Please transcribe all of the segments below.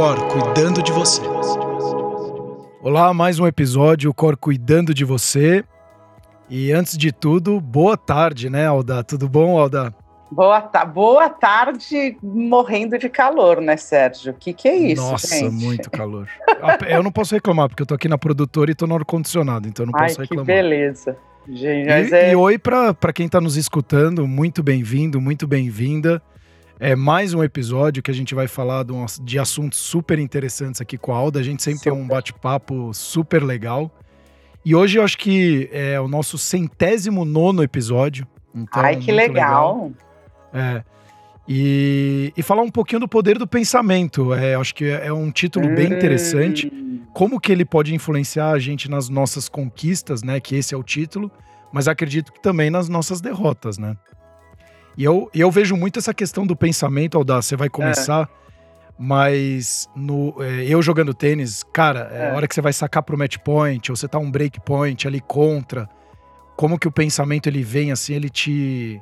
Cor cuidando de você. Olá, mais um episódio Cor cuidando de você. E antes de tudo, boa tarde, né, Alda? Tudo bom, Alda? Boa, ta boa tarde, morrendo de calor, né, Sérgio? O que, que é isso, Nossa, gente? muito calor. Ah, eu não posso reclamar, porque eu tô aqui na produtora e tô no ar-condicionado, então eu não Ai, posso reclamar. que beleza. Gente, E, é... e oi para quem está nos escutando, muito bem-vindo, muito bem-vinda. É mais um episódio que a gente vai falar de, um de assuntos super interessantes aqui com a Alda. A gente sempre tem um Super. bate-papo super legal. E hoje eu acho que é o nosso centésimo nono episódio. Então, Ai, que muito legal. É. E, e falar um pouquinho do poder do pensamento. É, acho que é um título bem interessante Hum, como que ele pode influenciar a gente nas nossas conquistas, né? Que esse é o título, mas acredito que também nas nossas derrotas, né? E eu, eu vejo muito essa questão do pensamento, Aldar, você vai começar, mas no, é, eu jogando tênis, cara, é, É. a hora que você vai sacar pro match point, ou você tá um break point ali contra, como que o pensamento ele vem assim, ele te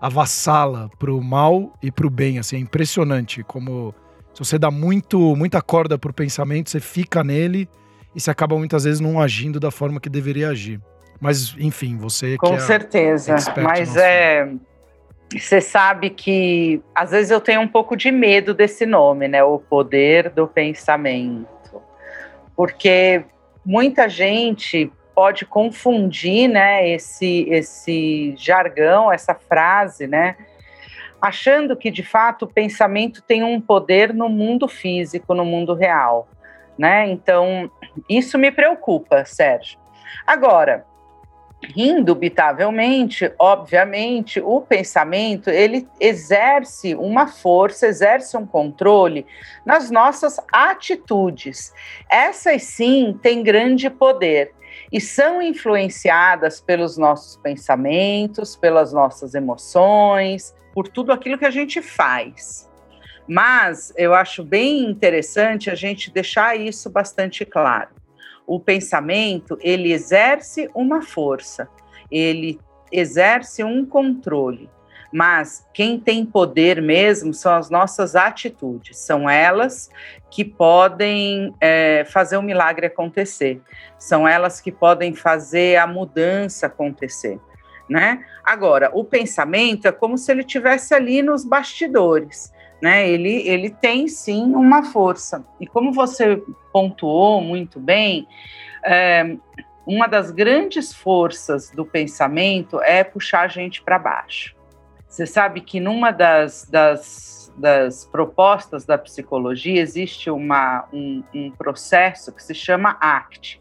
avassala pro mal e pro bem, assim, é impressionante como se você dá muito, muita corda pro pensamento, você fica nele e você acaba muitas vezes não agindo da forma que deveria agir. Mas, enfim, você com que é certeza. Mas é. Você sabe que às vezes eu tenho um pouco de medo desse nome, né? O poder do pensamento. Porque muita gente pode confundir, né, esse, esse jargão, essa frase, né? Achando que de fato o pensamento tem um poder no mundo físico, no mundo real, né? Então, isso me preocupa, Sérgio. Agora, indubitavelmente, obviamente, o pensamento ele exerce uma força, exerce um controle nas nossas atitudes. Essas sim têm grande poder e são influenciadas pelos nossos pensamentos, pelas nossas emoções, por tudo aquilo que a gente faz. Mas eu acho bem interessante a gente deixar isso bastante claro o pensamento ele exerce uma força, ele exerce um controle, mas quem tem poder mesmo são as nossas atitudes, são elas que podem é, fazer o milagre acontecer, são elas que podem fazer a mudança acontecer. Né? Agora, o pensamento é como se ele estivesse ali nos bastidores né? Ele, ele tem sim uma força. E como você pontuou muito bem, é, uma das grandes forças do pensamento é puxar a gente para baixo. Você sabe que numa das, das, das propostas da psicologia existe uma, um, um processo que se chama ACT,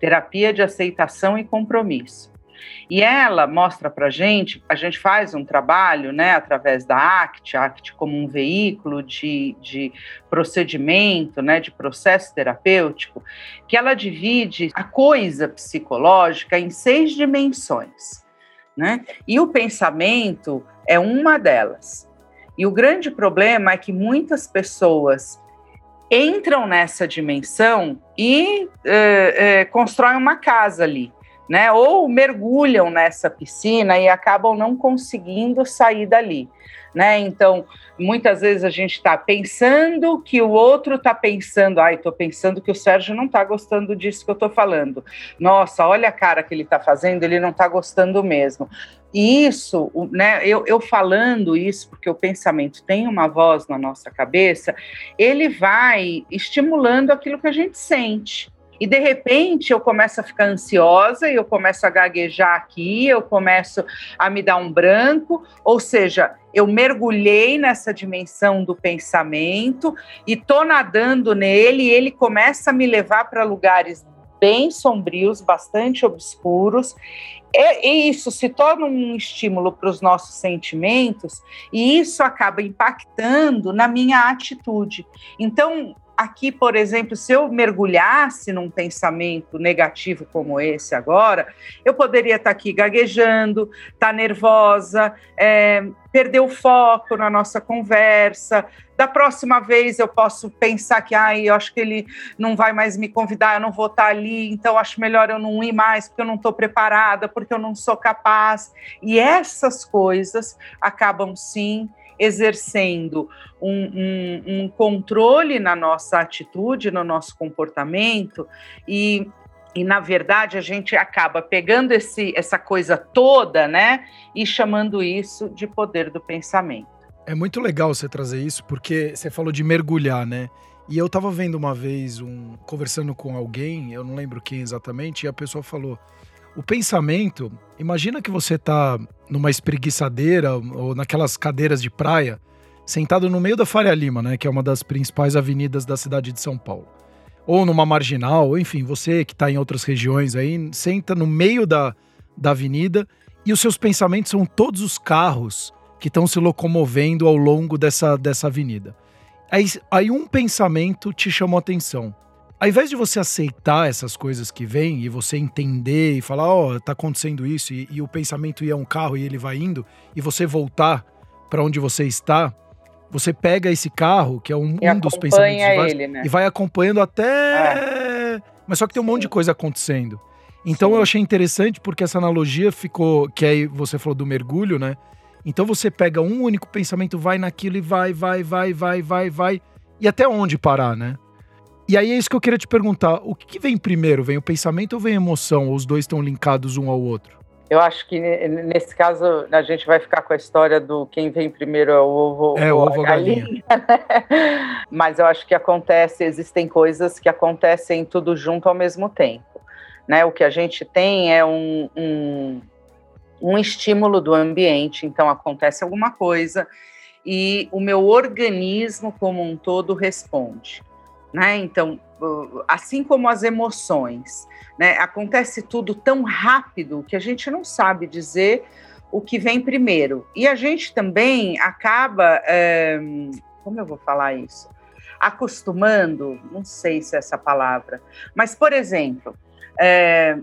Terapia de Aceitação e Compromisso. E ela mostra para gente, a gente faz um trabalho, né, através da ACT, a ACT como um veículo de, de procedimento, né, de processo terapêutico, que ela divide a coisa psicológica em seis dimensões, né? E o pensamento é uma delas. E o grande problema é que muitas pessoas entram nessa dimensão e é, é, constroem uma casa ali né? Ou mergulham nessa piscina e acabam não conseguindo sair dali, né? Então, muitas vezes a gente está pensando que o outro está pensando, ai, estou pensando que o Sérgio não está gostando disso que eu estou falando. Nossa, olha a cara que ele está fazendo, ele não está gostando mesmo. E isso, né, eu, eu falando isso, porque o pensamento tem uma voz na nossa cabeça, ele vai estimulando aquilo que a gente sente. E de repente eu começo a ficar ansiosa, eu começo a gaguejar aqui, eu começo a me dar um branco, ou seja, eu mergulhei nessa dimensão do pensamento e tô nadando nele, e ele começa a me levar para lugares bem sombrios, bastante obscuros. E isso se torna um estímulo para os nossos sentimentos e isso acaba impactando na minha atitude. Então, aqui, por exemplo, se eu mergulhasse num pensamento negativo como esse agora, eu poderia estar aqui gaguejando, estar nervosa, é, perder o foco na nossa conversa. Da próxima vez eu posso pensar que, ai, eu acho que ele não vai mais me convidar, eu não vou estar ali, então acho melhor eu não ir mais, porque eu não estou preparada, porque eu não sou capaz. E essas coisas acabam sim exercendo um, um, um, controle na nossa atitude, no nosso comportamento, e, e na verdade a gente acaba pegando esse, essa coisa toda, né, e chamando isso de poder do pensamento. É muito legal você trazer isso, porque você falou de mergulhar, né? E eu tava vendo uma vez, um conversando com alguém, eu não lembro quem exatamente, e a pessoa falou: o pensamento, imagina que você tá numa espreguiçadeira ou naquelas cadeiras de praia, sentado no meio da Faria Lima, né, que é uma das principais avenidas da cidade de São Paulo. Ou numa marginal, ou enfim, você que está em outras regiões aí, senta no meio da, da avenida e os seus pensamentos são todos os carros que estão se locomovendo ao longo dessa, dessa avenida. Aí, aí um pensamento te chamou a atenção. Ao invés de você aceitar essas coisas que vêm e você entender e falar, ó, oh, tá acontecendo isso, e, e, o pensamento ia um carro e ele vai indo, e você voltar para onde você está, você pega esse carro, que é um, um dos pensamentos ele, né? e vai acompanhando até. É. Mas só que tem um Sim. monte de coisa acontecendo. Então Sim. eu achei interessante porque essa analogia ficou. Que aí você falou do mergulho, né? Então você pega um único pensamento, vai naquilo e vai, vai, vai, vai, vai, vai. E até onde parar, né? E aí é isso que eu queria te perguntar. O que vem primeiro? Vem o pensamento ou vem a emoção? Ou os dois estão linkados um ao outro? Eu acho que nesse caso a gente vai ficar com a história do quem vem primeiro é o ovo, é, ou ovo a galinha. galinha. Né? Mas eu acho que acontece, existem coisas que acontecem tudo junto ao mesmo tempo. Né? O que a gente tem é um, um um estímulo do ambiente, então acontece alguma coisa e o meu organismo como um todo responde. Né? Então, assim como as emoções, né? acontece tudo tão rápido que a gente não sabe dizer o que vem primeiro. E a gente também acaba, é, como eu vou falar isso? Acostumando, não sei se é essa palavra, mas, por exemplo, é,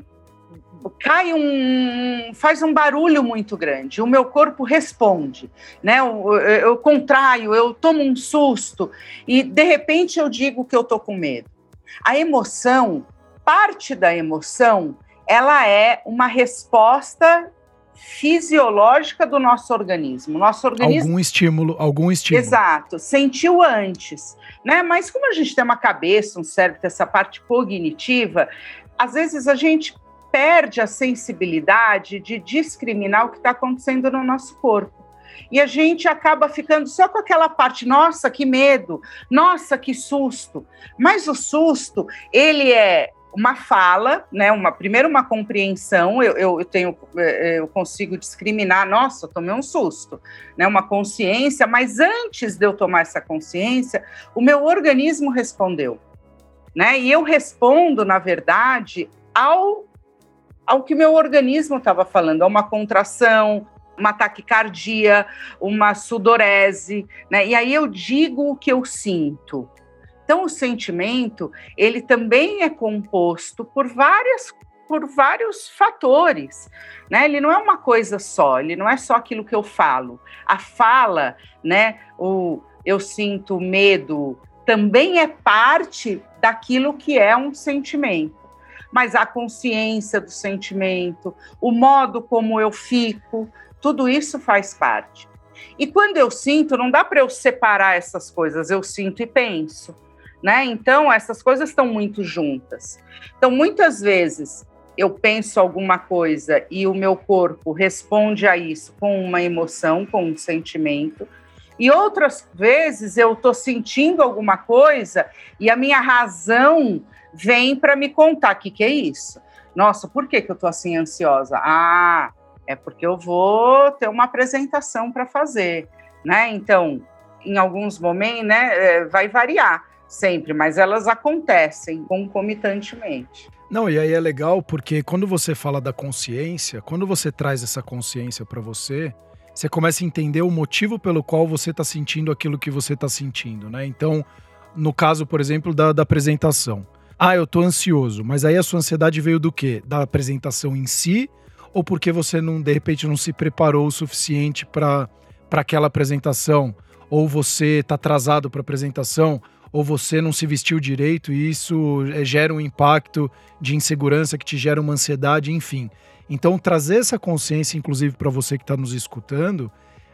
cai um, faz um barulho muito grande, o meu corpo responde, né? Eu, eu contraio, eu tomo um susto e de repente eu digo que eu tô com medo. A emoção, parte da emoção, ela é uma resposta fisiológica do nosso organismo. Nosso organismo algum estímulo, algum estímulo. Exato, sentiu antes, né? Mas como a gente tem uma cabeça, um cérebro, essa parte cognitiva, às vezes a gente perde a sensibilidade de discriminar o que está acontecendo no nosso corpo. E a gente acaba ficando só com aquela parte, nossa, que medo, nossa, que susto. Mas o susto, ele é uma fala, né? Uma primeiro uma compreensão. Eu, eu, tenho, eh, eu consigo discriminar. Nossa, tomei um susto, né? Uma consciência. Mas antes de eu tomar essa consciência, o meu organismo respondeu, né? E eu respondo, na verdade, ao ao que meu organismo estava falando, a uma contração, uma taquicardia, uma sudorese, né? E aí eu digo o que eu sinto. Então o sentimento, ele também é composto por várias por vários fatores, né? Ele não é uma coisa só, ele não é só aquilo que eu falo. A fala, né, o eu sinto medo, também é parte daquilo que é um sentimento mas a consciência do sentimento, o modo como eu fico, tudo isso faz parte. E quando eu sinto, não dá para eu separar essas coisas, eu sinto e penso, né? Então, essas coisas estão muito juntas. Então, muitas vezes eu penso alguma coisa e o meu corpo responde a isso com uma emoção, com um sentimento. E outras vezes eu estou sentindo alguma coisa e a minha razão vem para me contar o que, que é isso. Nossa, por que, que eu estou assim ansiosa? Ah, é porque eu vou ter uma apresentação para fazer, né? Então, em alguns momentos, né, é, vai variar sempre, mas elas acontecem concomitantemente. Não, e aí é legal porque quando você fala da consciência, quando você traz essa consciência para você, você começa a entender o motivo pelo qual você está sentindo aquilo que você está sentindo, né? Então, no caso, por exemplo, da, da apresentação. Ah, eu tô ansioso, mas aí a sua ansiedade veio do quê? Da apresentação em si ou porque você não de repente não se preparou o suficiente para aquela apresentação, ou você tá atrasado para apresentação, ou você não se vestiu direito e isso é, gera um impacto de insegurança que te gera uma ansiedade, enfim. Então trazer essa consciência inclusive para você que está nos escutando,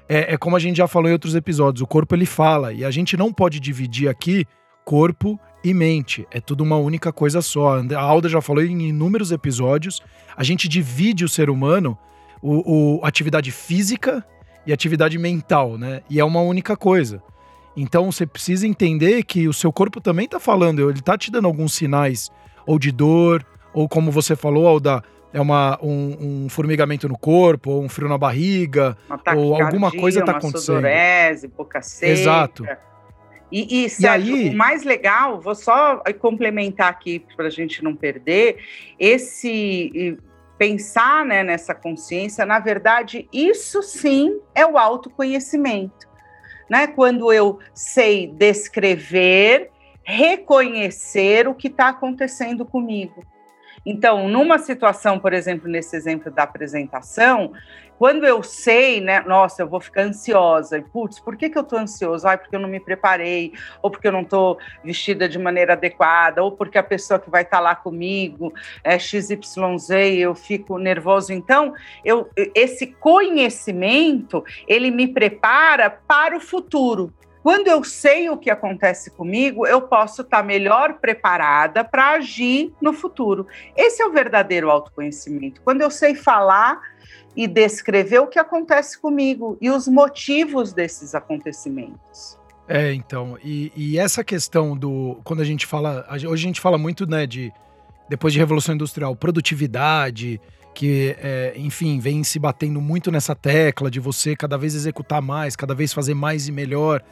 é, é como a gente já falou em outros episódios, o corpo ele fala, e a gente não pode dividir aqui corpo e mente. É tudo uma única coisa só. A Alda já falou em inúmeros episódios. A gente divide o ser humano, o, o atividade física e atividade mental, né? E é uma única coisa. Então você precisa entender que o seu corpo também está falando, ele está te dando alguns sinais, ou de dor, ou como você falou, Alda, é uma, um, um, formigamento no corpo, ou um frio na barriga, ou alguma coisa está acontecendo. Sudorese, boca seca. Exato. E, e, Sérgio, e aí... o mais legal, vou só complementar aqui para a gente não perder, esse pensar né, nessa consciência, na verdade, isso sim é o autoconhecimento. Né? Quando eu sei descrever, reconhecer o que está acontecendo comigo. Então, numa situação, por exemplo, nesse exemplo da apresentação, quando eu sei, né, nossa, eu vou ficar ansiosa, e putz, por que, que eu tô ansioso? Ai, porque eu não me preparei, ou porque eu não tô vestida de maneira adequada, ou porque a pessoa que vai estar tá lá comigo é XYZ, eu fico nervoso. Então, eu, esse conhecimento, ele me prepara para o futuro. Quando eu sei o que acontece comigo, eu posso estar melhor preparada para agir no futuro. Esse é o verdadeiro autoconhecimento. Quando eu sei falar e descrever o que acontece comigo e os motivos desses acontecimentos. É, então, e, e, essa questão do. Quando a gente fala. Hoje a gente fala muito, né, de. Depois de Revolução Industrial, produtividade, que, é, enfim, vem se batendo muito nessa tecla de você cada vez executar mais, cada vez fazer mais e melhor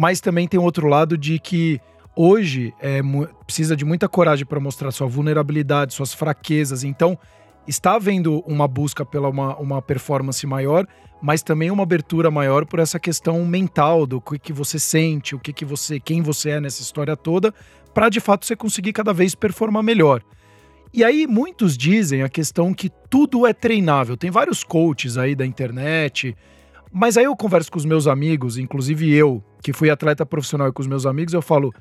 mas também tem outro lado de que hoje é, precisa de muita coragem para mostrar sua vulnerabilidade, suas fraquezas. Então, está havendo uma busca pela uma, uma performance maior, mas também uma abertura maior por essa questão mental do que, que você sente, o que, que você, quem você é nessa história toda, para de fato você conseguir cada vez performar melhor. E aí muitos dizem a questão que tudo é treinável. Tem vários coaches aí da internet, mas aí eu converso com os meus amigos, inclusive eu, que fui atleta profissional e com os meus amigos, eu falo: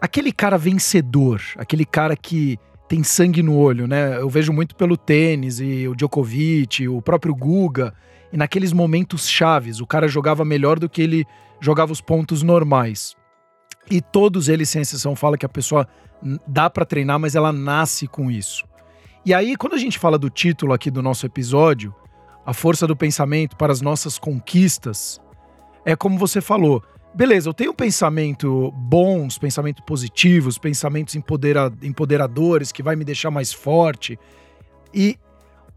aquele cara vencedor, aquele cara que tem sangue no olho, né? Eu vejo muito pelo tênis e o Djokovic, o próprio Guga, e naqueles momentos chaves, o cara jogava melhor do que ele jogava os pontos normais. E todos eles, sem exceção, falam que a pessoa dá para treinar, mas ela nasce com isso. E aí, quando a gente fala do título aqui do nosso episódio, a força do pensamento para as nossas conquistas, é como você falou. Beleza, eu tenho pensamento bons, pensamentos positivos, pensamentos empodera empoderadores que vai me deixar mais forte. E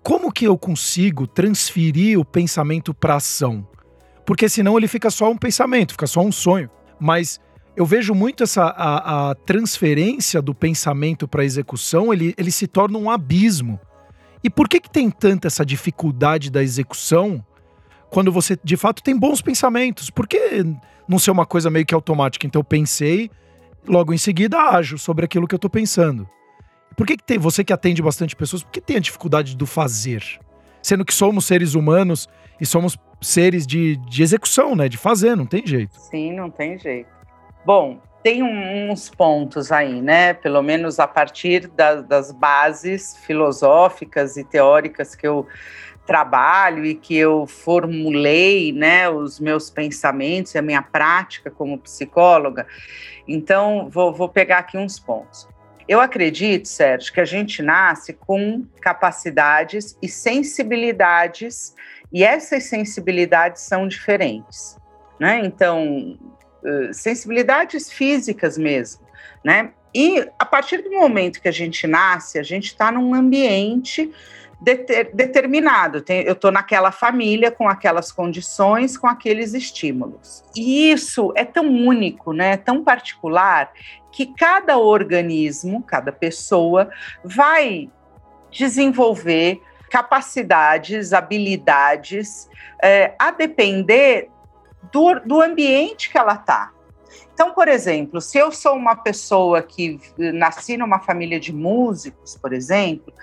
como que eu consigo transferir o pensamento para ação? Porque senão ele fica só um pensamento, fica só um sonho. Mas eu vejo muito essa a, a transferência do pensamento para execução, ele, ele se torna um abismo. E por que, que tem tanta essa dificuldade da execução quando você de fato tem bons pensamentos? Por que não ser uma coisa meio que automática? Então eu pensei, logo em seguida ajo sobre aquilo que eu tô pensando. Por que, que tem, você que atende bastante pessoas, por que tem a dificuldade do fazer? Sendo que somos seres humanos e somos seres de, de execução, né? De fazer, não tem jeito. Sim, não tem jeito. Bom, tem uns pontos aí, né? Pelo menos a partir da, das bases filosóficas e teóricas que eu trabalho e que eu formulei, né, os meus pensamentos e a minha prática como psicóloga. Então, vou, vou pegar aqui uns pontos. Eu acredito, Sérgio, que a gente nasce com capacidades e sensibilidades, e essas sensibilidades são diferentes. Né? Então, sensibilidades físicas mesmo, né? E a partir do momento que a gente nasce, a gente está num ambiente deter, determinado. Tem, eu estou naquela família, com aquelas condições, com aqueles estímulos. E isso é tão único, né? Tão particular, que cada organismo, cada pessoa, vai desenvolver capacidades, habilidades, é, a depender do, do ambiente que ela está. Então, por exemplo, se eu sou uma pessoa que nasci numa família de músicos, por exemplo,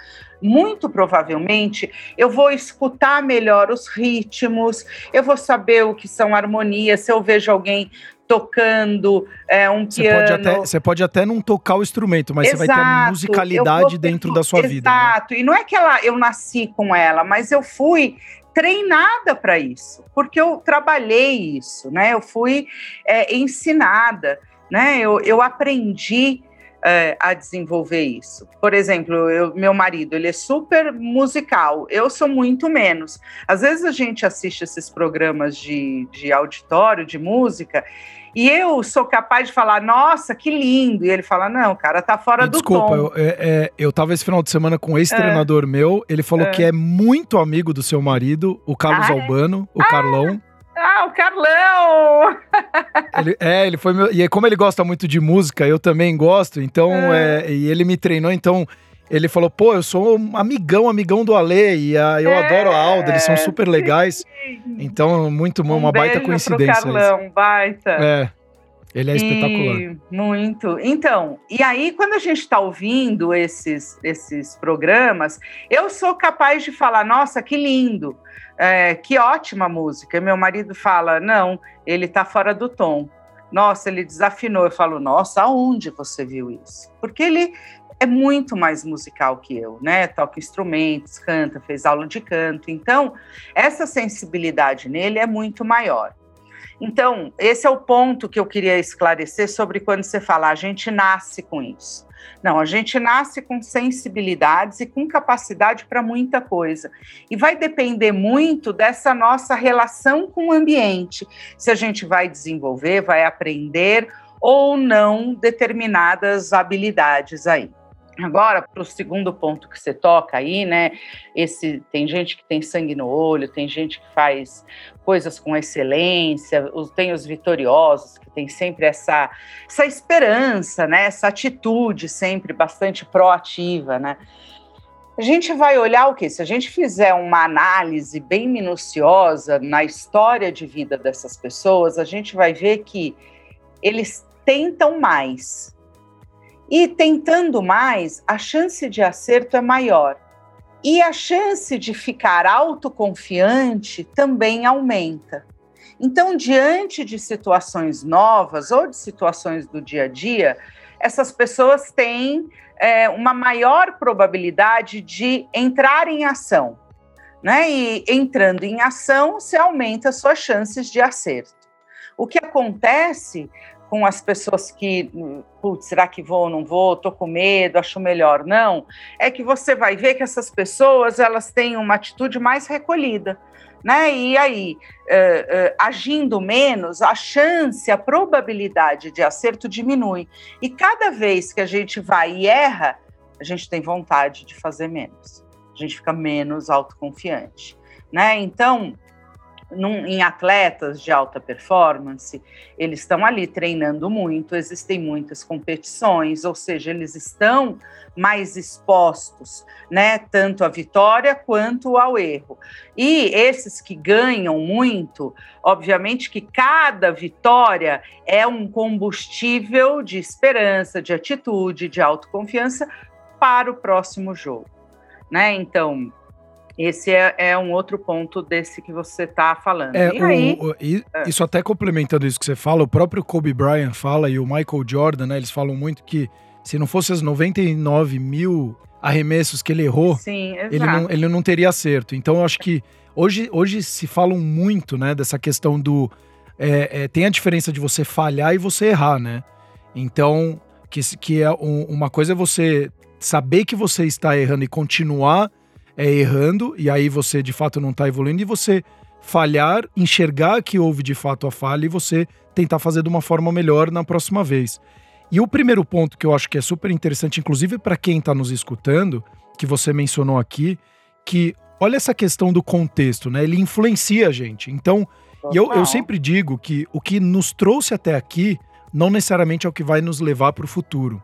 muito provavelmente eu vou escutar melhor os ritmos, eu vou saber o que são harmonias, se eu vejo alguém tocando é, um você piano. Pode até, você pode até não tocar o instrumento, mas Exato, você vai ter a musicalidade dentro da sua Exato. vida. Exato, né? e não é que ela, eu nasci com ela, mas eu fui treinada para isso, porque eu trabalhei isso, né? Eu fui é, ensinada, né? Eu, eu aprendi é, a desenvolver isso. Por exemplo, eu, meu marido, ele é super musical, eu sou muito menos. Às vezes a gente assiste esses programas de, de auditório, de música, e eu sou capaz de falar, nossa, que lindo. E ele fala, não, cara, tá fora e do desculpa, tom. Desculpa, eu, é, é, eu tava esse final de semana com um ex-treinador é. meu, ele falou é. que é muito amigo do seu marido, o Carlos ah, é? Albano, o ah, Carlão. Ah, o Carlão! ele, é, ele foi meu. E como ele gosta muito de música, eu também gosto, então. É. é. e ele me treinou, então. Ele falou, pô, eu sou um amigão, amigão do Ale, e a, eu é, adoro a Alda, eles são super legais. Então, muito bom, um uma baita coincidência. Pro Carlão, isso. baita. É. Ele é espetacular. E, muito. Então, e aí, quando a gente está ouvindo esses, esses programas, eu sou capaz de falar: nossa, que lindo, é, que ótima música. E meu marido fala: não, ele está fora do tom. Nossa, ele desafinou. Eu falo: nossa, aonde você viu isso? Porque ele é muito mais musical que eu, né? Toca instrumentos, canta, fez aula de canto. Então, essa sensibilidade nele é muito maior. Então, esse é o ponto que eu queria esclarecer sobre quando você fala a gente nasce com isso. Não, a gente nasce com sensibilidades e com capacidade para muita coisa. E vai depender muito dessa nossa relação com o ambiente. Se a gente vai desenvolver, vai aprender ou não determinadas habilidades aí. Agora, para o segundo ponto que você toca aí, né? Esse tem gente que tem sangue no olho, tem gente que faz coisas com excelência, tem os vitoriosos que tem sempre essa, essa esperança, né? Essa atitude sempre bastante proativa, né? A gente vai olhar o que? Se a gente fizer uma análise bem minuciosa na história de vida dessas pessoas, a gente vai ver que eles tentam mais, e tentando mais, a chance de acerto é maior. E a chance de ficar autoconfiante também aumenta. Então, diante de situações novas ou de situações do dia a dia, essas pessoas têm é, uma maior probabilidade de entrar em ação. Né? E entrando em ação, se aumenta suas chances de acerto. O que acontece com as pessoas que, putz, será que vou ou não vou? Tô com medo, acho melhor não. É que você vai ver que essas pessoas elas têm uma atitude mais recolhida. Né? E aí, uh, uh, agindo menos, a chance, a probabilidade de acerto diminui. E cada vez que a gente vai e erra, a gente tem vontade de fazer menos. A gente fica menos autoconfiante. Né? Então, num, em atletas de alta performance, eles estão ali treinando muito, existem muitas competições, ou seja, eles estão mais expostos, né, tanto à vitória quanto ao erro. E esses que ganham muito, obviamente que cada vitória é um combustível de esperança, de atitude, de autoconfiança para o próximo jogo, né? Então, esse é, é, um outro ponto desse que você está falando. É, e aí, o, e, é. Isso até complementando isso que você fala, o próprio Kobe Bryant fala e o Michael Jordan, né? Eles falam muito que se não fosse as 99 mil arremessos que ele errou, Sim, ele, não, ele não teria acerto. Então eu acho que hoje, hoje se falam muito, né, dessa questão do. É, é, tem a diferença de você falhar e você errar, né? Então, que, que é um, uma coisa é você saber que você está errando e continuar é, errando, e aí você de fato não está evoluindo, e você falhar, enxergar que houve de fato a falha e você tentar fazer de uma forma melhor na próxima vez. E o primeiro ponto que eu acho que é super interessante, inclusive para quem está nos escutando, que você mencionou aqui, que olha essa questão do contexto, né? Ele influencia a gente. Então, eu, eu sempre digo que o que nos trouxe até aqui não necessariamente é o que vai nos levar para o futuro.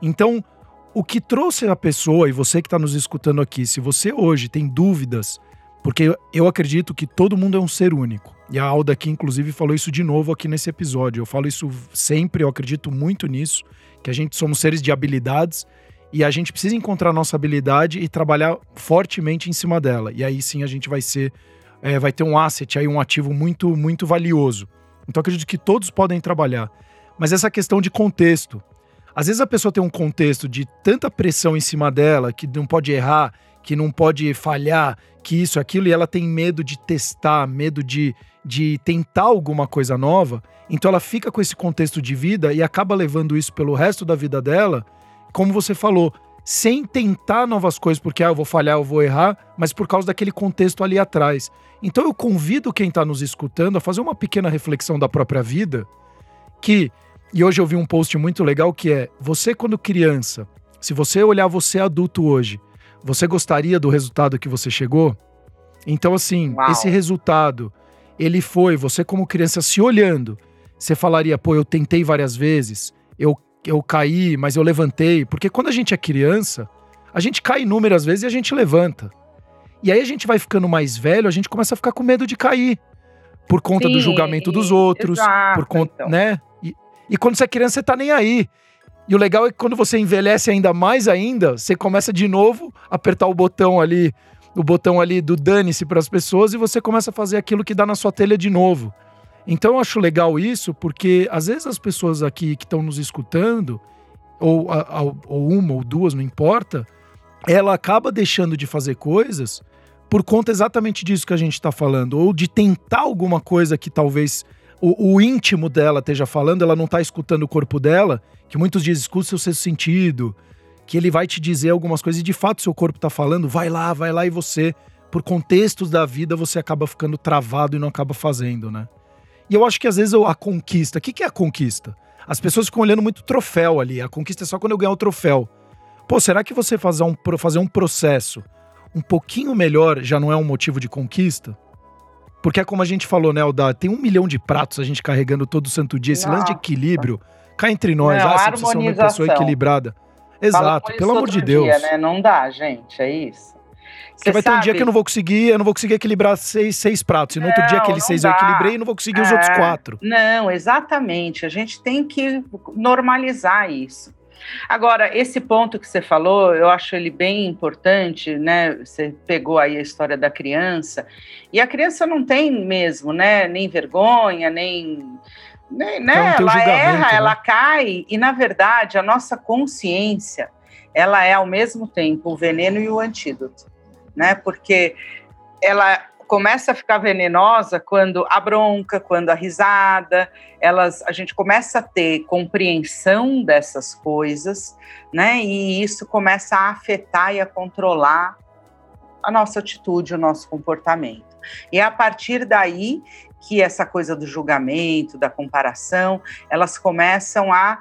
Então, o que trouxe a pessoa, e você que está nos escutando aqui, se você hoje tem dúvidas, porque eu acredito que todo mundo é um ser único. E a Alda aqui, inclusive, falou isso de novo aqui nesse episódio. Eu falo isso sempre, eu acredito muito nisso, que a gente somos seres de habilidades e a gente precisa encontrar nossa habilidade e trabalhar fortemente em cima dela. E aí sim a gente vai ser, é, vai ter um asset aí, um ativo muito, muito valioso. Então acredito que todos podem trabalhar. Mas essa questão de contexto, às vezes a pessoa tem um contexto de tanta pressão em cima dela que não pode errar, que não pode falhar, que isso, aquilo, e ela tem medo de testar, medo de, de tentar alguma coisa nova. Então ela fica com esse contexto de vida e acaba levando isso pelo resto da vida dela, como você falou, sem tentar novas coisas, porque ah, eu vou falhar, eu vou errar, mas por causa daquele contexto ali atrás. Então eu convido quem está nos escutando a fazer uma pequena reflexão da própria vida, que, e hoje eu vi um post muito legal que é: você, quando criança, se você olhar você adulto hoje, você gostaria do resultado que você chegou? Então, assim, Uau. esse resultado, ele foi, você como criança se olhando, você falaria, pô, eu tentei várias vezes, eu, eu caí, mas eu levantei. Porque quando a gente é criança, a gente cai inúmeras vezes e a gente levanta. E aí a gente vai ficando mais velho, a gente começa a ficar com medo de cair. Por conta Sim, do julgamento dos outros, exato, por conta, então. né? E, quando você é criança, você tá nem aí. E o legal é que quando você envelhece ainda mais ainda, você começa de novo a apertar o botão ali, o botão ali do dane-se para as pessoas e você começa a fazer aquilo que dá na sua telha de novo. Então eu acho legal isso, porque às vezes as pessoas aqui que estão nos escutando, ou, ou uma ou duas, não importa, ela acaba deixando de fazer coisas por conta exatamente disso que a gente está falando, ou de tentar alguma coisa que talvez o, o, íntimo dela esteja falando, ela não está escutando o corpo dela, que muitos dizem, escute seu sexto sentido, que ele vai te dizer algumas coisas e de fato seu corpo está falando, vai lá, vai lá e você, por contextos da vida, você acaba ficando travado e não acaba fazendo, né? E eu acho que às vezes a conquista, o que, que é a conquista? As pessoas ficam olhando muito troféu ali, a conquista é só quando eu ganhar o troféu. Pô, será que você fazer um, fazer um processo um pouquinho melhor já não é um motivo de conquista? Porque é como a gente falou, né, Alda, tem um milhão de pratos a gente carregando todo santo dia. Esse Nossa. lance de equilíbrio, cá entre nós, não, ah, você precisa ser uma pessoa equilibrada. Exato, pelo amor de Deus. Dia, né? Não dá, gente, é isso. Porque vai sabe... ter um dia que eu não vou conseguir, eu não vou conseguir equilibrar seis, seis pratos. E no não, outro dia aqueles seis dá. eu equilibrei e não vou conseguir é... os outros quatro. Não, exatamente. A gente tem que normalizar isso. Agora, esse ponto que você falou, eu acho ele bem importante, né? Você pegou aí a história da criança, e a criança não tem mesmo, né? Nem vergonha, nem. nem né? Ela erra, né? ela cai, e na verdade a nossa consciência ela é ao mesmo tempo o veneno e o antídoto, né? Porque ela começa a ficar venenosa quando a bronca, quando a risada, elas, a gente começa a ter compreensão dessas coisas, né? E isso começa a afetar e a controlar a nossa atitude, o nosso comportamento. E é a partir daí que essa coisa do julgamento, da comparação, elas começam a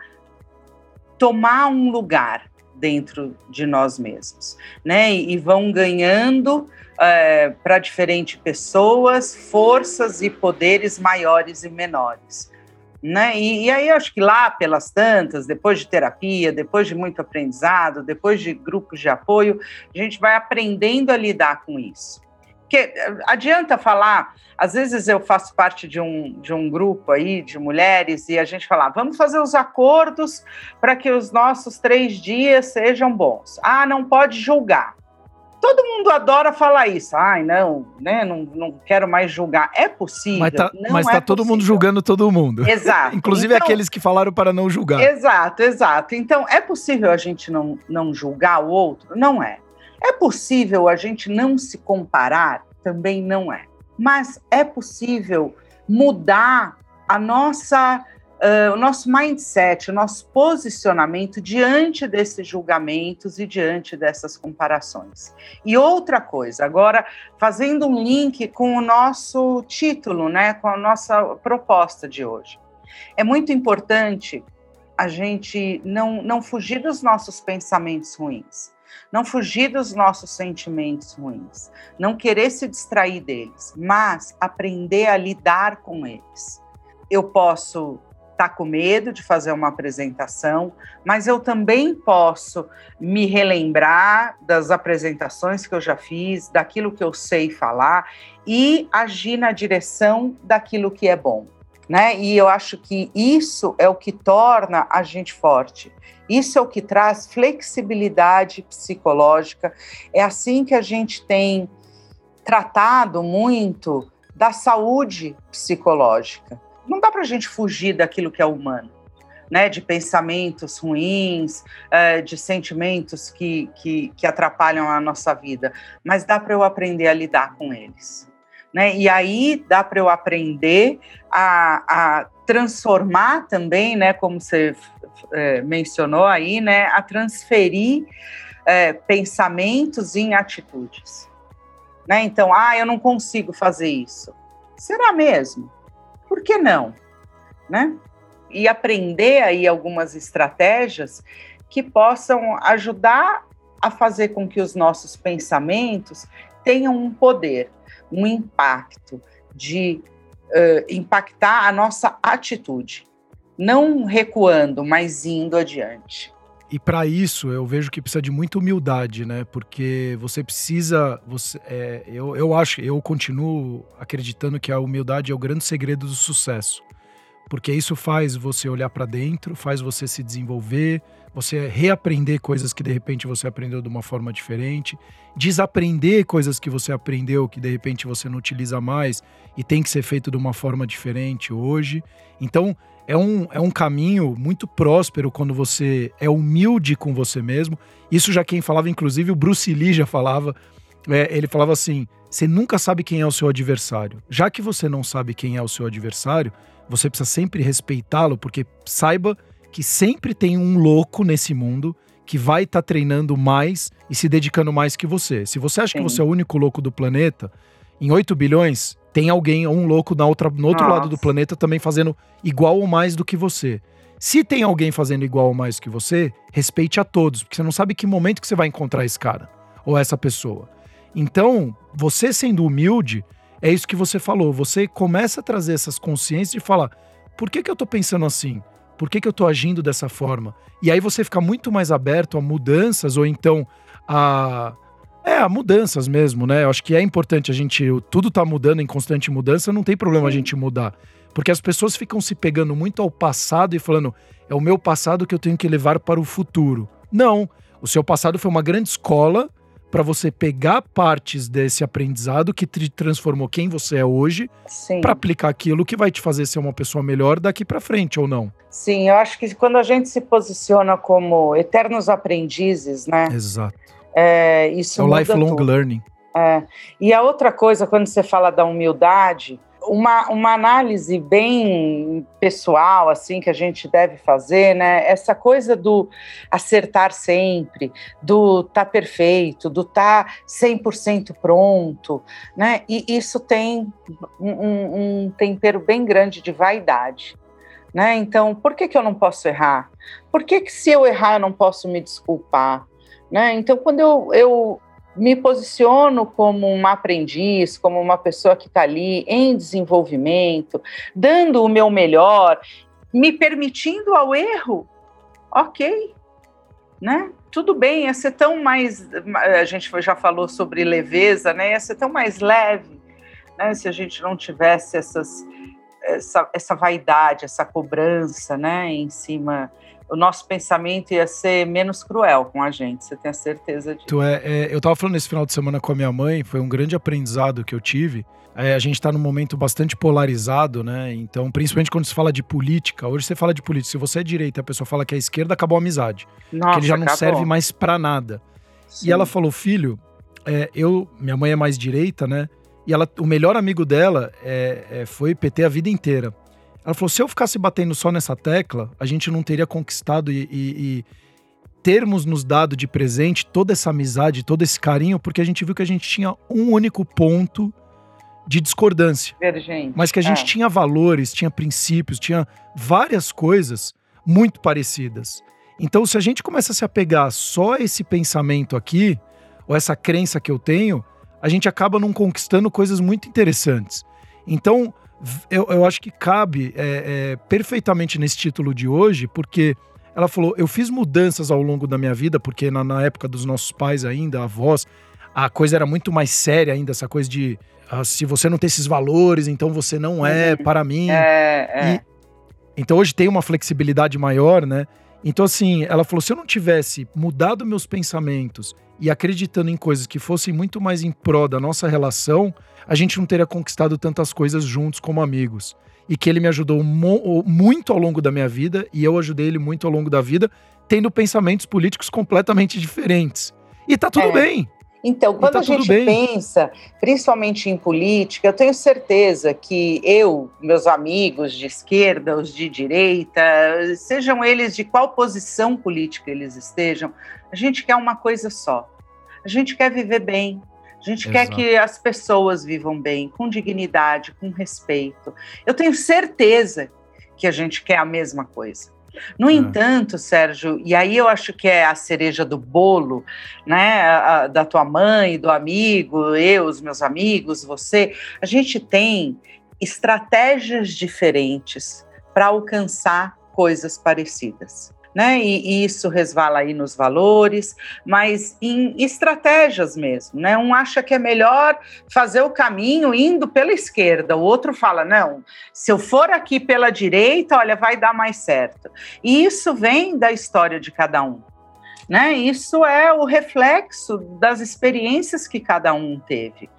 tomar um lugar dentro de nós mesmos, né? E vão ganhando é, para diferentes pessoas forças e poderes maiores e menores. Né? E, e aí acho que lá pelas tantas, depois de terapia, depois de muito aprendizado, depois de grupos de apoio, a gente vai aprendendo a lidar com isso. Porque eh, adianta falar, às vezes eu faço parte de um, de um grupo aí de mulheres e a gente fala, vamos fazer os acordos para que os nossos três dias sejam bons. Ah, não pode julgar. Todo mundo adora falar isso. Ai, não, né? Não, não quero mais julgar. É possível. Mas tá, mas tá é todo possível. mundo julgando todo mundo. Exato. Inclusive então, aqueles que falaram para não julgar. Exato, exato. Então, é possível a gente não, não julgar o outro? Não é. É possível a gente não se comparar? Também não é. Mas é possível mudar a nossa uh, o nosso mindset, o nosso posicionamento diante desses julgamentos e diante dessas comparações. E outra coisa, agora fazendo um link com o nosso título, né, com a nossa proposta de hoje. É muito importante a gente não, não fugir dos nossos pensamentos ruins, não fugir dos nossos sentimentos ruins, não querer se distrair deles, mas aprender a lidar com eles. Eu posso está com medo de fazer uma apresentação, mas eu também posso me relembrar das apresentações que eu já fiz, daquilo que eu sei falar e agir na direção daquilo que é bom. Né? E eu acho que isso é o que torna a gente forte. Isso é o que traz flexibilidade psicológica. É assim que a gente tem tratado muito da saúde psicológica não dá para a gente fugir daquilo que é humano. né, de pensamentos ruins, é, de sentimentos que, que, que atrapalham a nossa vida, mas dá para eu aprender a lidar com eles. Né? E aí dá para eu aprender a, a, transformar também, né, como você é, mencionou aí, né, a transferir é, pensamentos em atitudes. Né? Então, ah, eu não consigo fazer isso. Será mesmo? Por que não? Né? e aprender aí algumas estratégias que possam ajudar a fazer com que os nossos pensamentos tenham um poder, um impacto de uh, impactar a nossa atitude, não recuando, mas indo adiante. E para isso eu vejo que precisa de muita humildade, né? Porque você precisa, você, é, eu, eu acho, eu continuo acreditando que a humildade é o grande segredo do sucesso porque isso faz você olhar para dentro, faz você se desenvolver, você reaprender coisas que de repente você aprendeu de uma forma diferente, desaprender coisas que você aprendeu que de repente você não utiliza mais e tem que ser feito de uma forma diferente hoje. Então, é um, é um caminho muito próspero quando você é humilde com você mesmo. Isso já quem falava, inclusive o Bruce Lee já falava, é, ele falava assim: você nunca sabe quem é o seu adversário. Já que você não sabe quem é o seu adversário, você precisa sempre respeitá-lo, porque saiba que sempre tem um louco nesse mundo que vai estar tá treinando mais e se dedicando mais que você. Se você acha Sim. que você é o único louco do planeta, em 8 bilhões, tem alguém, um louco na outra, no outro Nossa. lado do planeta também fazendo igual ou mais do que você. Se tem alguém fazendo igual ou mais do que você, respeite a todos, porque você não sabe que momento que você vai encontrar esse cara ou essa pessoa. Então, você sendo humilde, é isso que você falou. Você começa a trazer essas consciências e falar: por que, que eu tô pensando assim? Por que, que eu tô agindo dessa forma? E aí você fica muito mais aberto a mudanças ou então a. É, a mudanças mesmo, né? Eu acho que é importante a gente. Tudo tá mudando em constante mudança, não tem problema Sim. a gente mudar. Porque as pessoas ficam se pegando muito ao passado e falando: é o meu passado que eu tenho que levar para o futuro. Não. O seu passado foi uma grande escola para você pegar partes desse aprendizado que te transformou quem você é hoje, para aplicar aquilo que vai te fazer ser uma pessoa melhor daqui para frente ou não. Sim, eu acho que quando a gente se posiciona como eternos aprendizes, né? Exato. É, isso é o lifelong tudo. learning. É. E a outra coisa, quando você fala da humildade, uma, uma análise bem pessoal, assim, que a gente deve fazer, né? Essa coisa do acertar sempre, do tá perfeito, do tá 100% pronto, né? E isso tem um, um tempero bem grande de vaidade. Né? Então, por que, que eu não posso errar? Por que, que se eu errar eu não posso me desculpar? Né? Então, quando eu, eu me posiciono como uma aprendiz, como uma pessoa que está ali em desenvolvimento, dando o meu melhor, me permitindo ao erro, ok, né? Tudo bem, ia ser tão mais. A gente já falou sobre leveza, né? Ia ser tão mais leve, né? Se a gente não tivesse essas, essa, essa vaidade, essa cobrança, né? Em cima o nosso pensamento ia ser menos cruel com a gente, você tem a certeza disso. Tu é, é, eu estava falando esse final de semana com a minha mãe, foi um grande aprendizado que eu tive. É, a gente está num momento bastante polarizado, né? Então, principalmente quando se fala de política, hoje você fala de política, se você é direita a pessoa fala que é esquerda, acabou a amizade. Nossa, que ele já não acabou. serve mais para nada. Sim. E ela falou, filho, é, eu, minha mãe é mais direita, né? E ela, o melhor amigo dela é, é foi PT a vida inteira. Ela falou: se eu ficasse batendo só nessa tecla, a gente não teria conquistado e, e, e termos nos dado de presente toda essa amizade, todo esse carinho, porque a gente viu que a gente tinha um único ponto de discordância. Divergente. Mas que a gente é. tinha valores, tinha princípios, tinha várias coisas muito parecidas. Então, se a gente começa a se apegar só a esse pensamento aqui, ou essa crença que eu tenho, a gente acaba não conquistando coisas muito interessantes. Então, eu, eu acho que cabe é, é, perfeitamente nesse título de hoje, porque ela falou: eu fiz mudanças ao longo da minha vida, porque na, na época dos nossos pais ainda, avós, a coisa era muito mais séria ainda, essa coisa de ah, se você não tem esses valores, então você não é uhum. para mim. É, é. E, então hoje tem uma flexibilidade maior, né? Então, assim, ela falou: se eu não tivesse mudado meus pensamentos e acreditando em coisas que fossem muito mais em prol da nossa relação, a gente não teria conquistado tantas coisas juntos como amigos. e que ele me ajudou muito ao longo da minha vida e eu ajudei ele muito ao longo da vida, tendo pensamentos políticos completamente diferentes. E tá tudo é. bem. Então, quando tá a gente pensa, principalmente em política, eu tenho certeza que eu, meus amigos de esquerda, os de direita, sejam eles de qual posição política eles estejam, a gente quer uma coisa só. A gente quer viver bem. A gente Exato. quer que as pessoas vivam bem, com dignidade, com respeito. Eu tenho certeza que a gente quer a mesma coisa. No é. entanto, Sérgio, e aí eu acho que é a cereja do bolo, né, a, a, da tua mãe, do amigo, eu, os meus amigos, você, a gente tem estratégias diferentes para alcançar coisas parecidas né? E, e, isso resvala aí nos valores, mas em estratégias mesmo, né? Um acha que é melhor fazer o caminho indo pela esquerda, o outro fala, não, se eu for aqui pela direita, olha, vai dar mais certo. E isso vem da história de cada um. Né? Isso é o reflexo das experiências que cada um teve.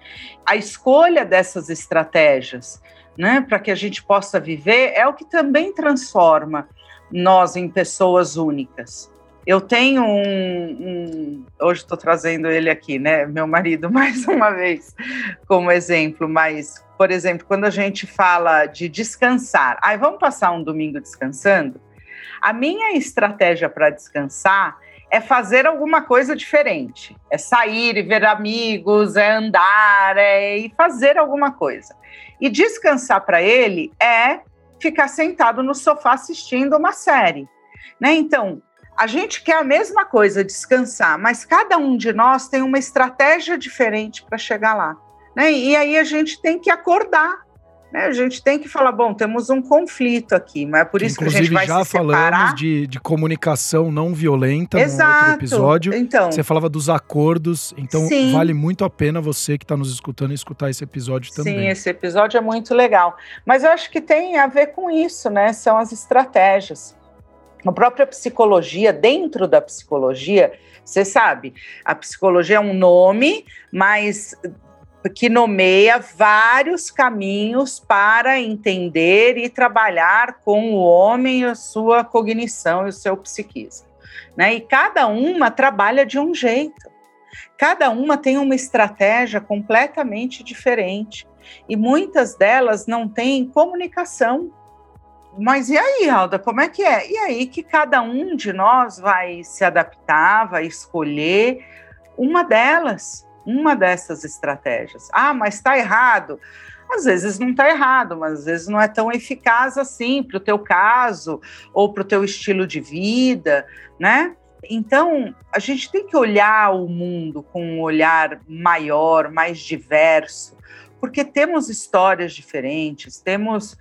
A escolha dessas estratégias, né, para que a gente possa viver, é o que também transforma nós em pessoas únicas. Eu tenho um, um hoje estou trazendo ele aqui, né, meu marido mais uma vez como exemplo, mas por exemplo, quando a gente fala de descansar, aí vamos passar um domingo descansando. A minha estratégia para descansar é fazer alguma coisa diferente. É sair e ver amigos, é andar, é ir fazer alguma coisa. E descansar para ele é ficar sentado no sofá assistindo uma série. Né? Então, a gente quer a mesma coisa, descansar, mas cada um de nós tem uma estratégia diferente para chegar lá. Né? E aí a gente tem que acordar. Né? A gente tem que falar, bom, temos um conflito aqui, mas é por isso Inclusive, que a gente vai já se falamos de, de comunicação não violenta Exato. no outro episódio. Então, você falava dos acordos, então sim. vale muito a pena você que está nos escutando escutar esse episódio também. Sim, esse episódio é muito legal. Mas eu acho que tem a ver com isso, né? São as estratégias. A própria psicologia, dentro da psicologia, você sabe, a psicologia é um nome, mas que nomeia vários caminhos para entender e trabalhar com o homem a sua cognição e o seu psiquismo. Né? E cada uma trabalha de um jeito. Cada uma tem uma estratégia completamente diferente. E muitas delas não têm comunicação. Mas e aí, Alda, como é que é? E aí que cada um de nós vai se adaptar, vai escolher uma delas uma dessas estratégias. Ah, mas está errado. Às vezes não está errado, mas às vezes não é tão eficaz assim para o teu caso ou para o teu estilo de vida, né? Então, a gente tem que olhar o mundo com um olhar maior, mais diverso, porque temos histórias diferentes, temos uh,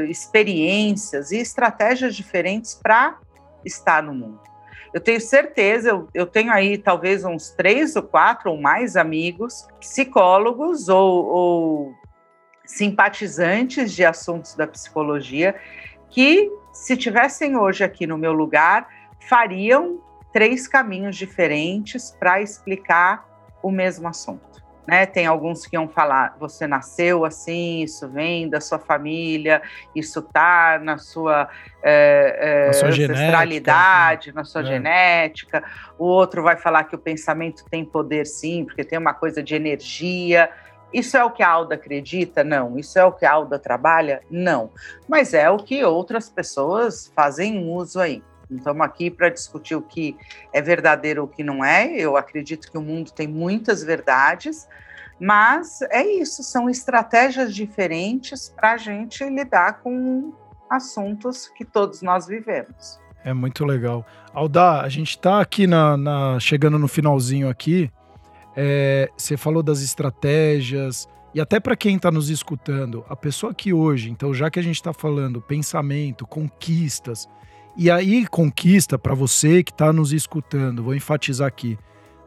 uh, experiências e estratégias diferentes para estar no mundo. Eu tenho certeza, eu, eu tenho aí talvez uns três ou quatro ou mais amigos, psicólogos ou, ou simpatizantes de assuntos da psicologia, que, se tivessem hoje aqui no meu lugar, fariam três caminhos diferentes para explicar o mesmo assunto né? Tem alguns que iam falar: você nasceu assim, isso vem da sua família, isso tá na sua, é, é, na sua ancestralidade, genética, na sua é. genética. O outro vai falar que o pensamento tem poder, sim, porque tem uma coisa de energia. Isso é o que a Alda acredita? Não. Isso é o que a Alda trabalha? Não. Mas é o que outras pessoas fazem uso aí. Estamos aqui para discutir o que é verdadeiro ou o que não é. Eu acredito que o mundo tem muitas verdades, mas é isso, são estratégias diferentes para a gente lidar com assuntos que todos nós vivemos. É muito legal. Alda, a gente está aqui na, na, chegando no finalzinho aqui. É, você falou das estratégias, e até para quem está nos escutando, a pessoa que hoje, então, já que a gente está falando pensamento, conquistas, e aí, conquista para você que está nos escutando, vou enfatizar aqui,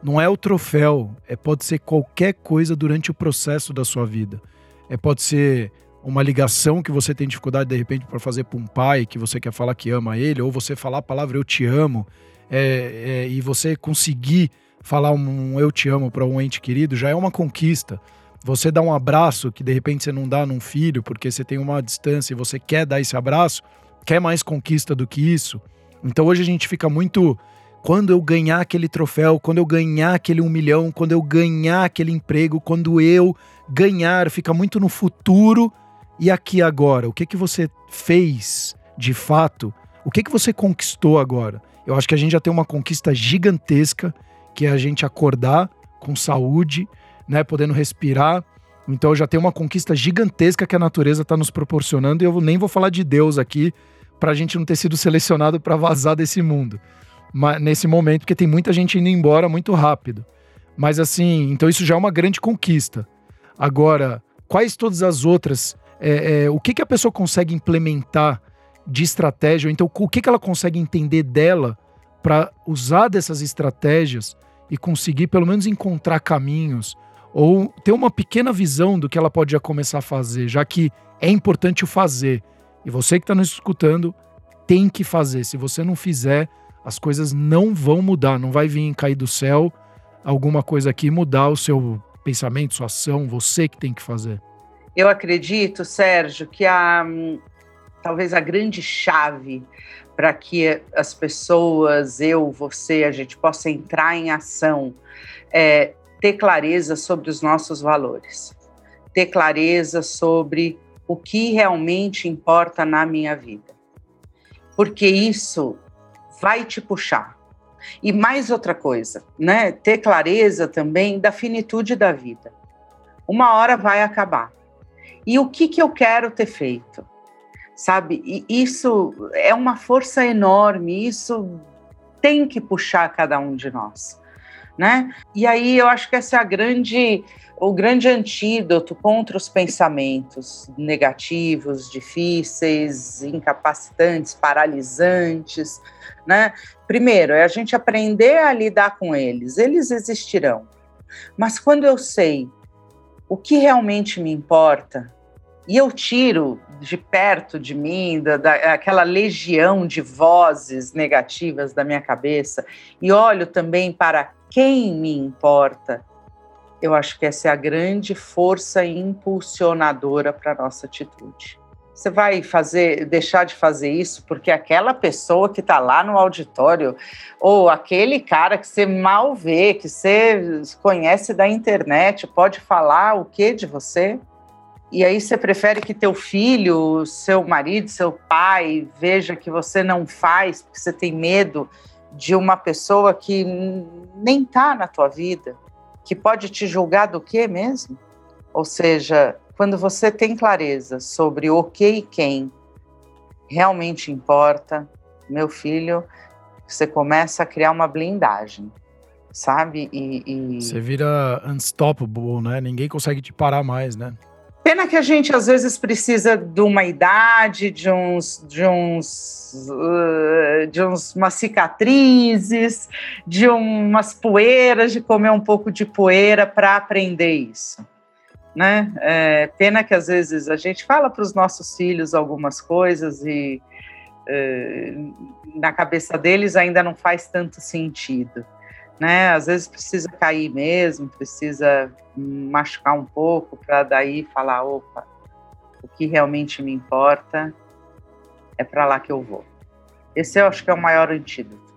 não é o troféu, é pode ser qualquer coisa durante o processo da sua vida. É pode ser uma ligação que você tem dificuldade de repente para fazer para um pai que você quer falar que ama ele, ou você falar a palavra eu te amo, é, é, e você conseguir falar um eu te amo para um ente querido já é uma conquista. Você dá um abraço que de repente você não dá num filho porque você tem uma distância e você quer dar esse abraço, quer mais conquista do que isso. Então hoje a gente fica muito. Quando eu ganhar aquele troféu, quando eu ganhar aquele um milhão, quando eu ganhar aquele emprego, quando eu ganhar, fica muito no futuro e aqui agora. O que que você fez de fato? O que que você conquistou agora? Eu acho que a gente já tem uma conquista gigantesca, que é a gente acordar com saúde, né, podendo respirar. Então já tem uma conquista gigantesca que a natureza está nos proporcionando e eu nem vou falar de Deus aqui, para a gente não ter sido selecionado para vazar desse mundo. Mas, nesse momento, porque tem muita gente indo embora muito rápido. Mas assim, então isso já é uma grande conquista. Agora, quais todas as outras? É, é, o que, que a pessoa consegue implementar de estratégia? Ou então, o que, que ela consegue entender dela para usar dessas estratégias e conseguir, pelo menos, encontrar caminhos ou ter uma pequena visão do que ela pode já começar a fazer, já que é importante o fazer. E você que está nos escutando tem que fazer. Se você não fizer, as coisas não vão mudar. Não vai vir cair do céu alguma coisa aqui mudar o seu pensamento, sua ação. Você que tem que fazer. Eu acredito, Sérgio, que a talvez a grande chave para que as pessoas, eu, você, a gente possa entrar em ação é ter clareza sobre os nossos valores, ter clareza sobre o que realmente importa na minha vida. Porque isso vai te puxar. E mais outra coisa, né? Ter clareza também da finitude da vida. Uma hora vai acabar. E o que, que eu quero ter feito? Sabe? E isso é uma força enorme, isso tem que puxar cada um de nós. Né? E aí eu acho que essa é a grande o grande antídoto contra os pensamentos negativos, difíceis, incapacitantes, paralisantes, né? Primeiro, é a gente aprender a lidar com eles. Eles existirão. Mas quando eu sei o que realmente me importa, e eu tiro de perto de mim da, da, aquela legião de vozes negativas da minha cabeça e olho também para quem me importa, eu acho que essa é a grande força impulsionadora para a nossa atitude. Você vai fazer, deixar de fazer isso porque aquela pessoa que está lá no auditório ou aquele cara que você mal vê, que você conhece da internet, pode falar o que de você? E aí você prefere que teu filho, seu marido, seu pai veja que você não faz porque você tem medo de uma pessoa que nem está na tua vida que pode te julgar do que mesmo? Ou seja, quando você tem clareza sobre o que e quem realmente importa, meu filho, você começa a criar uma blindagem, sabe? E, e... Você vira unstoppable, né? Ninguém consegue te parar mais, né? Pena que a gente às vezes precisa de uma idade, de uns, de uns, uh, de uns, umas cicatrizes, de umas poeiras, de comer um pouco de poeira para aprender isso, né? É, pena que às vezes a gente fala para os nossos filhos algumas coisas e uh, na cabeça deles ainda não faz tanto sentido né? Às vezes precisa cair mesmo, precisa machucar um pouco para daí falar, opa, o que realmente me importa é para lá que eu vou. Esse eu acho que é o maior antídoto.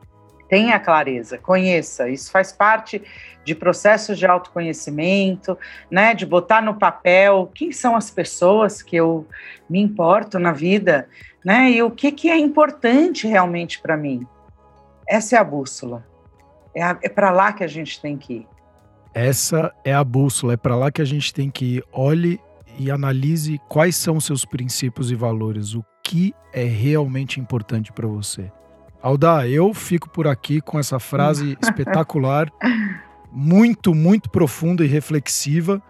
Tenha clareza, conheça. Isso faz parte de processos de autoconhecimento, né? De botar no papel quem são as pessoas que eu me importo na vida, né? E o que, que é importante realmente para mim. Essa é a bússola. É, é para lá que a gente tem que ir. Essa é a bússola, é para lá que a gente tem que ir. Olhe e analise quais são seus princípios e valores, o que é realmente importante para você. Alda, eu fico por aqui com essa frase espetacular, muito, muito profunda e reflexiva,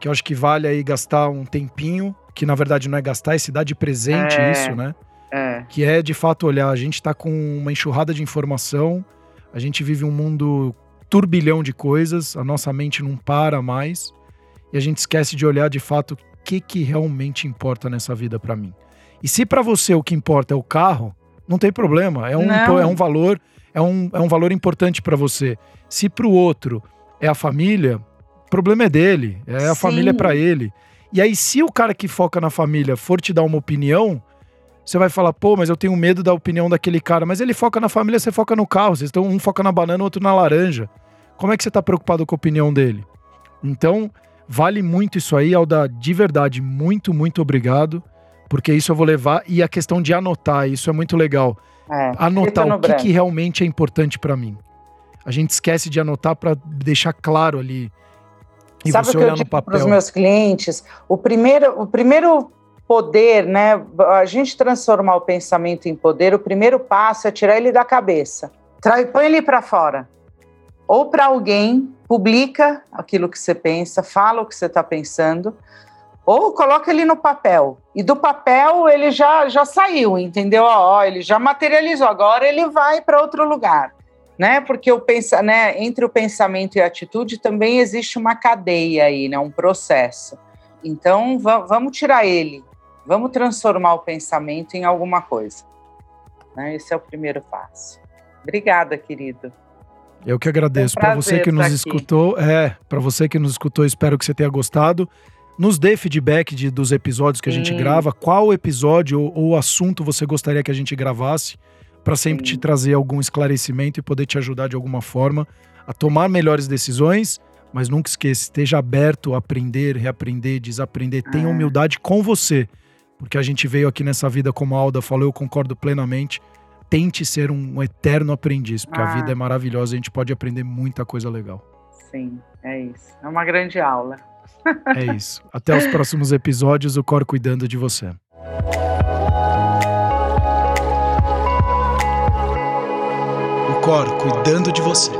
que eu acho que vale aí gastar um tempinho, que na verdade não é gastar, é se dar de presente é, isso, né? É. Que é de fato olhar, a gente está com uma enxurrada de informação, a gente vive um mundo turbilhão de coisas, a nossa mente não para mais e a gente esquece de olhar de fato o que, que realmente importa nessa vida para mim. E se para você o que importa é o carro, não tem problema, é um, é um valor, é um, é um valor importante para você. Se para o outro é a família, problema é dele, é a Sim. família para ele. E aí, se o cara que foca na família for te dar uma opinião, você vai falar, pô, mas eu tenho medo da opinião daquele cara. Mas ele foca na família, você foca no carro. Vocês estão um foca na banana, outro na laranja. Como é que você tá preocupado com a opinião dele? Então, vale muito isso aí, Alda. De verdade, muito, muito obrigado. Porque isso eu vou levar. E a questão de anotar, isso é muito legal. É, anotar o que, que realmente é importante para mim. A gente esquece de anotar para deixar claro ali. E Sabe você olhar eu digo para os meus clientes? O primeiro, o primeiro poder, né? A gente transformar o pensamento em poder, o primeiro passo é tirar ele da cabeça. Trai, põe ele para fora. Ou para alguém, publica aquilo que você pensa, fala o que você está pensando, ou coloca ele no papel. E do papel ele já, já saiu, entendeu? Ó, ele já materializou, agora ele vai para outro lugar. Né? Porque o pensa, né, entre o pensamento e a atitude também existe uma cadeia aí, né, um processo. Então vamos tirar ele, vamos transformar o pensamento em alguma coisa. Né? Esse é o primeiro passo. Obrigada, querido. Eu que agradeço. É um para você que nos escutou, é, para você que nos escutou, espero que você tenha gostado. Nos dê feedback de, dos episódios que a gente grava. Qual episódio ou, ou, assunto você gostaria que a gente gravasse? Para sempre Sim. te trazer algum esclarecimento e poder te ajudar de alguma forma a tomar melhores decisões. Mas nunca esqueça, esteja aberto a aprender, reaprender, desaprender. Tenha ah. humildade com você. Porque a gente veio aqui nessa vida, como a Alda falou, eu concordo plenamente. Tente ser um eterno aprendiz, porque ah. a vida é maravilhosa e a gente pode aprender muita coisa legal. Sim, é isso. É uma grande aula. É isso. Até os próximos episódios, o Cor cuidando de você. O Cor cuidando de você.